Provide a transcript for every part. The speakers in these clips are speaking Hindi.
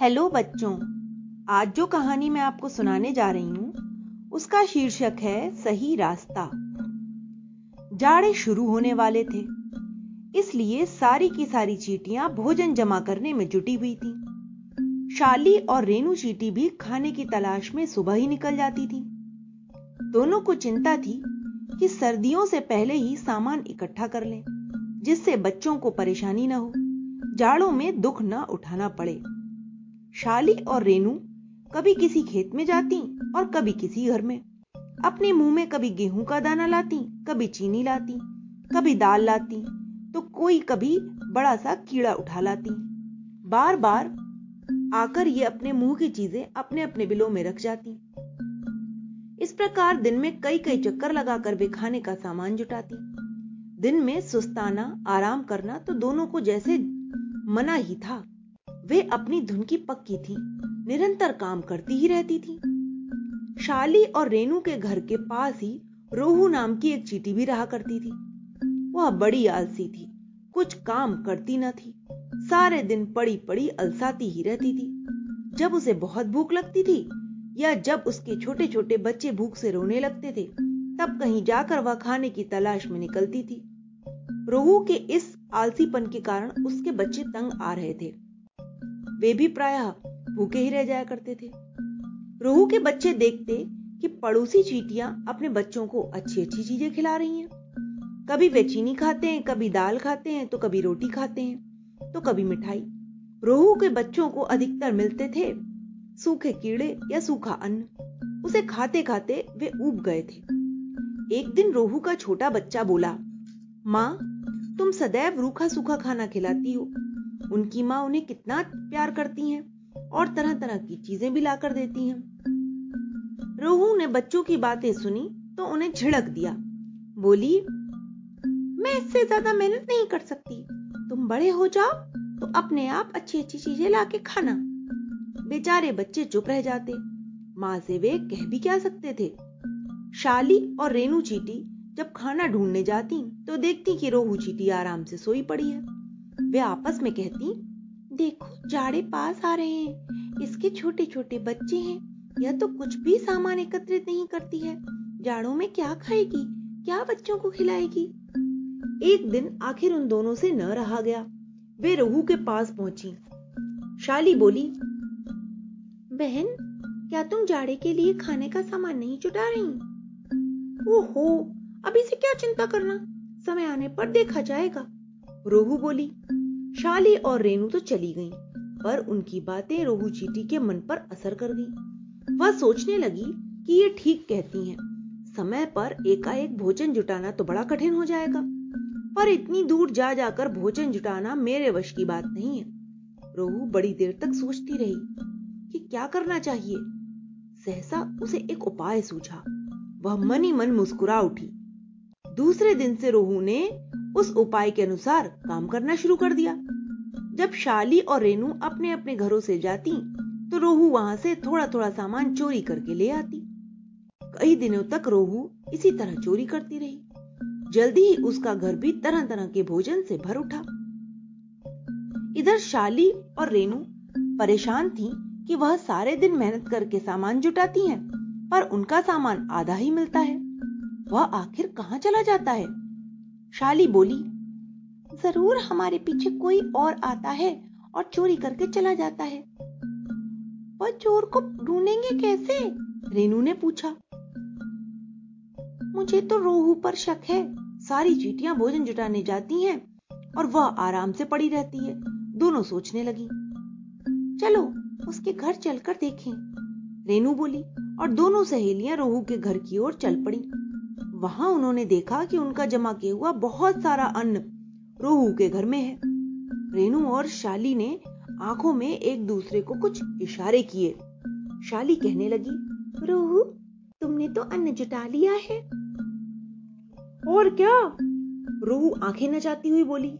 हेलो बच्चों, आज जो कहानी मैं आपको सुनाने जा रही हूँ, उसका शीर्षक है सही रास्ता। जाड़े शुरू होने वाले थे, इसलिए सारी की सारी चीटियाँ भोजन जमा करने में जुटी हुई थी। शाली और रेनू चीटी भी खाने की तलाश में सुबह ही निकल जाती थी। दोनों को चिंता थी कि सर्दियों से पहले ही सामान इकट्ठा कर लें, जिससे बच्चों को परेशानी ना हो, जाड़ों में दुख न उठाना पड़े। शाली और रेनू कभी किसी खेत में जाती और कभी किसी घर में। अपने मुँह में कभी गेहूँ का दाना लाती, कभी चीनी लाती, कभी दाल लाती तो कोई कभी बड़ा सा कीड़ा उठा लाती। बार बार आकर ये अपने मुँह की चीज़ें अपने अपने बिलों में रख जाती। इस प्रकार दिन में कई कई चक्कर लगाकर वे खाने का सामान जुटाती। दिन में सुस्ताना, आराम करना तो दोनों को जैसे मना ही था। वे अपनी धुन की पक्की थी, निरंतर काम करती ही रहती थी। शाली और रेनू के घर के पास ही रोहू नाम की एक चीटी भी रहा करती थी। वह बड़ी आलसी थी, कुछ काम करती न थी, सारे दिन पड़ी पड़ी अलसाती ही रहती थी। जब उसे बहुत भूख लगती थी, या जब उसके छोटे छोटे बच्चे भूख से रोने लगते थे, तब कहीं जाकर वह खाने की तलाश में निकलती थी। रोहू के इस आलसीपन के कारण उसके बच्चे तंग आ रहे थे। वे भी प्रायः भूखे ही रह जाया करते थे। रोहू के बच्चे देखते कि पड़ोसी चीटियाँ अपने बच्चों को अच्छी अच्छी चीज़ें खिला रही हैं। कभी वे चीनी खाते हैं, कभी दाल खाते हैं तो कभी रोटी खाते हैं तो कभी मिठाई। रोहू के बच्चों को अधिकतर मिलते थे सूखे कीड़े या सूखा अन्न। उसे खाते खाते वे ऊब गए थे। एक दिन रोहू का छोटा बच्चा बोला, माँ, तुम सदैव रूखा सूखा खाना खिलाती हो। उनकी माँ उन्हें कितना प्यार करती हैं और तरह तरह की चीज़ें भी लाकर देती हैं। रोहू ने बच्चों की बातें सुनी तो उन्हें झिड़क दिया। बोली, मैं इससे ज़्यादा मेहनत नहीं कर सकती। तुम बड़े हो जाओ तो अपने आप अच्छी अच्छी चीज़ें लाके खाना। बेचारे बच्चे चुप रह जाते। माँ से वे कह भी क्या सकते थे? शाली और रेनू चीटी जब खाना ढूँढने जाती तो देखती कि रोहू चीटी आराम से सोई पड़ी है। वे आपस में कहती, देखो, जाड़े पास आ रहे हैं। इसके छोटे छोटे बच्चे हैं। यह तो कुछ भी सामान एकत्रित नहीं करती है। जाड़ों में क्या खाएगी? क्या बच्चों को खिलाएगी? एक दिन आखिर उन दोनों से न रहा गया। वे रोहू के पास पहुँची। शाली बोली, बहन, क्या तुम जाड़े के लिए खाने का सामान नहीं जुटा रही? ओहो अभी से क्या चिंता करना? समय आने पर देखा जाएगा। रोहू बोली शाली और रेनू तो चली गईं, पर उनकी बातें रोहू चीटी के मन पर असर कर गईं। वह सोचने लगी कि ये ठीक कहती हैं। समय पर एकाएक भोजन जुटाना तो बड़ा कठिन हो जाएगा पर इतनी दूर जा जाकर भोजन जुटाना मेरे वश की बात नहीं है रोहू बड़ी देर तक सोचती रही कि क्या करना चाहिए सहसा उसे एक उपाय सूझा वह मन मन मुस्कुरा उठी दूसरे दिन से रोहू ने उस उपाय के अनुसार काम करना शुरू कर दिया। जब शाली और रेनू अपने अपने घरों से जाती तो रोहू वहाँ से थोड़ा थोड़ा सामान चोरी करके ले आती। कई दिनों तक रोहू इसी तरह चोरी करती रही। जल्दी ही उसका घर भी तरह तरह के भोजन से भर उठा। इधर शाली और रेनू परेशान थी कि वह सारे दिन मेहनत करके सामान जुटाती हैं, पर उनका सामान आधा ही मिलता है। वह आखिर कहाँ चला जाता है? शाली बोली, ज़रूर हमारे पीछे कोई और आता है और चोरी करके चला जाता है। वह चोर को ढूंढेंगे कैसे? रेनू ने पूछा। मुझे तो रोहू पर शक है। सारी चीटियाँ भोजन जुटाने जाती हैं और वह आराम से पड़ी रहती है। दोनों सोचने लगी। चलो, उसके घर चलकर देखें। रेनू बोली और दोनों सहेलियाँ रोहू के घर की ओर चल पड़ी। वहाँ उन्होंने देखा कि उनका जमा किया हुआ बहुत सारा अन्न रोहू के घर में है। रेनू और शाली ने आँखों में एक दूसरे को कुछ इशारे किए। शाली कहने लगी, रोहू, तुमने तो अन्न जुटा लिया है। और क्या? रोहू आँखें नचाती हुई बोली,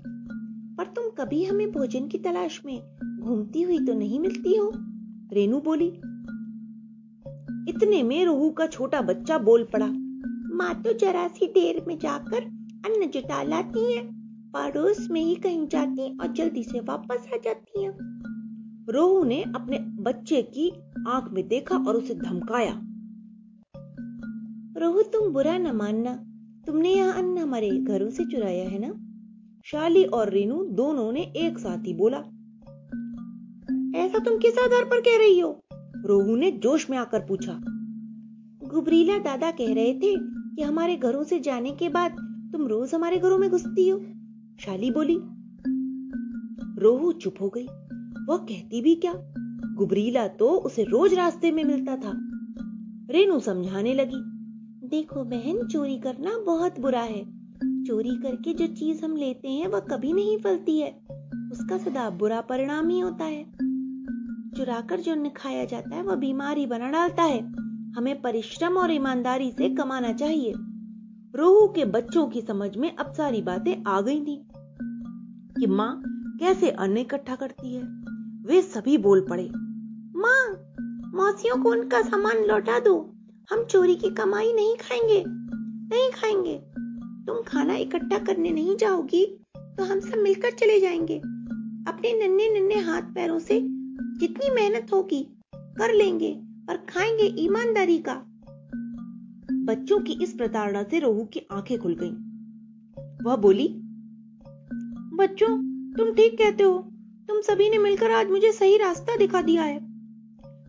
पर तुम कभी हमें भोजन की तलाश में घूमती हुई तो नहीं मिलती हो? रेनू बोली, इतने में रोहू का छोटा बच्चा बोल पड़ा। माँ तो जरा सी देर में जाकर अन्न जुटा लाती है। पड़ोस में ही कहीं जाती और जल्दी से वापस आ जाती है। रोहू ने अपने बच्चे की आँख में देखा और उसे धमकाया। रोहू, तुम बुरा न मानना। तुमने यह अन्न हमारे घरों से चुराया है ना? शाली और रेनू दोनों ने एक साथ ही बोला। ऐसा तुम किस आधार पर कह रही हो? रोहू ने जोश में आकर पूछा। गुबरीला दादा कह रहे थे कि हमारे घरों से जाने के बाद तुम रोज हमारे घरों में घुसती हो? शाली बोली। रोहू चुप हो गई। वह कहती भी क्या? गुबरीला तो उसे रोज रास्ते में मिलता था। रेनू समझाने लगी। देखो बहन, चोरी करना बहुत बुरा है। चोरी करके जो चीज़ हम लेते हैं, वह कभी नहीं फलती है। उसका सदा बुरा परिणाम ही होता है। चुराकर जो अन्न खाया जाता है, वह बीमारी बना डालता है। हमें परिश्रम और ईमानदारी से कमाना चाहिए। रोहू के बच्चों की समझ में अब सारी बातें आ गई थी कि माँ कैसे अन्न इकट्ठा करती है। वे सभी बोल पड़े, माँ, मौसियों को उनका सामान लौटा दो। हम चोरी की कमाई नहीं खाएँगे नहीं खाएँगे। तुम खाना इकट्ठा करने नहीं जाओगी तो हम सब मिलकर चले जाएँगे। अपने नन्हे नन्हे हाथ पैरों से जितनी मेहनत होगी, कर लेंगे। और खाएँगे ईमानदारी का। बच्चों की इस प्रताड़ना से रोहू की आँखें खुल गईं। वह बोली, बच्चों, तुम ठीक कहते हो। तुम सभी ने मिलकर आज मुझे सही रास्ता दिखा दिया है।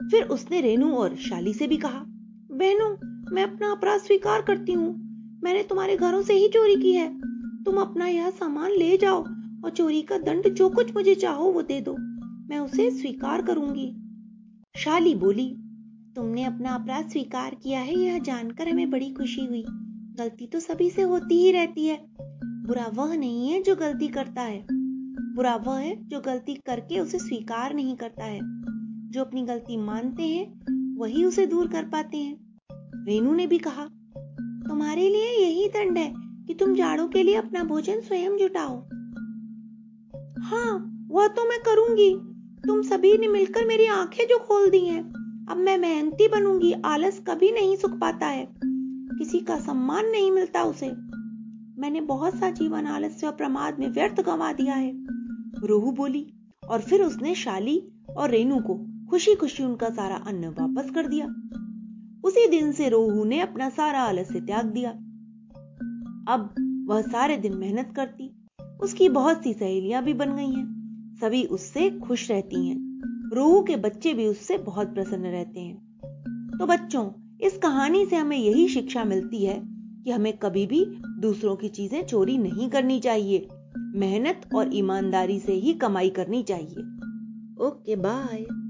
फिर उसने रेनू और शाली से भी कहा, बहनों, मैं अपना अपराध स्वीकार करती हूँ। मैंने तुम्हारे घरों से ही चोरी की है। तुम अपना यह सामान ले जाओ और चोरी का दंड जो कुछ मुझे चाहो वो दे दो। मैं उसे स्वीकार करूँगी। शाली बोली तुमने अपना अपराध स्वीकार किया है, यह जानकर हमें बड़ी खुशी हुई। गलती तो सभी से होती ही रहती है। बुरा वह नहीं है जो गलती करता है। बुरा वह है जो गलती करके उसे स्वीकार नहीं करता है। जो अपनी गलती मानते हैं, वही उसे दूर कर पाते हैं। रेनू ने भी कहा, तुम्हारे लिए यही दंड है कि तुम जाड़ों के लिए अपना भोजन स्वयं जुटाओ। हाँ वह तो मैं करूँगी। तुम सभी ने मिलकर मेरी आँखें जो खोल दी हैं। अब मैं मेहनती बनूँगी, आलस कभी नहीं सुख पाता है। किसी का सम्मान नहीं मिलता उसे। मैंने बहुत सा जीवन आलस्य और प्रमाद में व्यर्थ गंवा दिया है। रोहू बोली, और फिर उसने शाली और रेनू को खुशी खुशी उनका सारा अन्न वापस कर दिया। उसी दिन से रोहू ने अपना सारा आलस्य त्याग दिया। अब वह सारे दिन मेहनत करती, उसकी बहुत सी सहेलियाँ भी बन गई हैं। सभी उससे खुश रहती हैं। रोहू के बच्चे भी उससे बहुत प्रसन्न रहते हैं। तो बच्चों, इस कहानी से हमें यही शिक्षा मिलती है कि हमें कभी भी दूसरों की चीज़ें चोरी नहीं करनी चाहिए। मेहनत और ईमानदारी से ही कमाई करनी चाहिए। Okay, bye.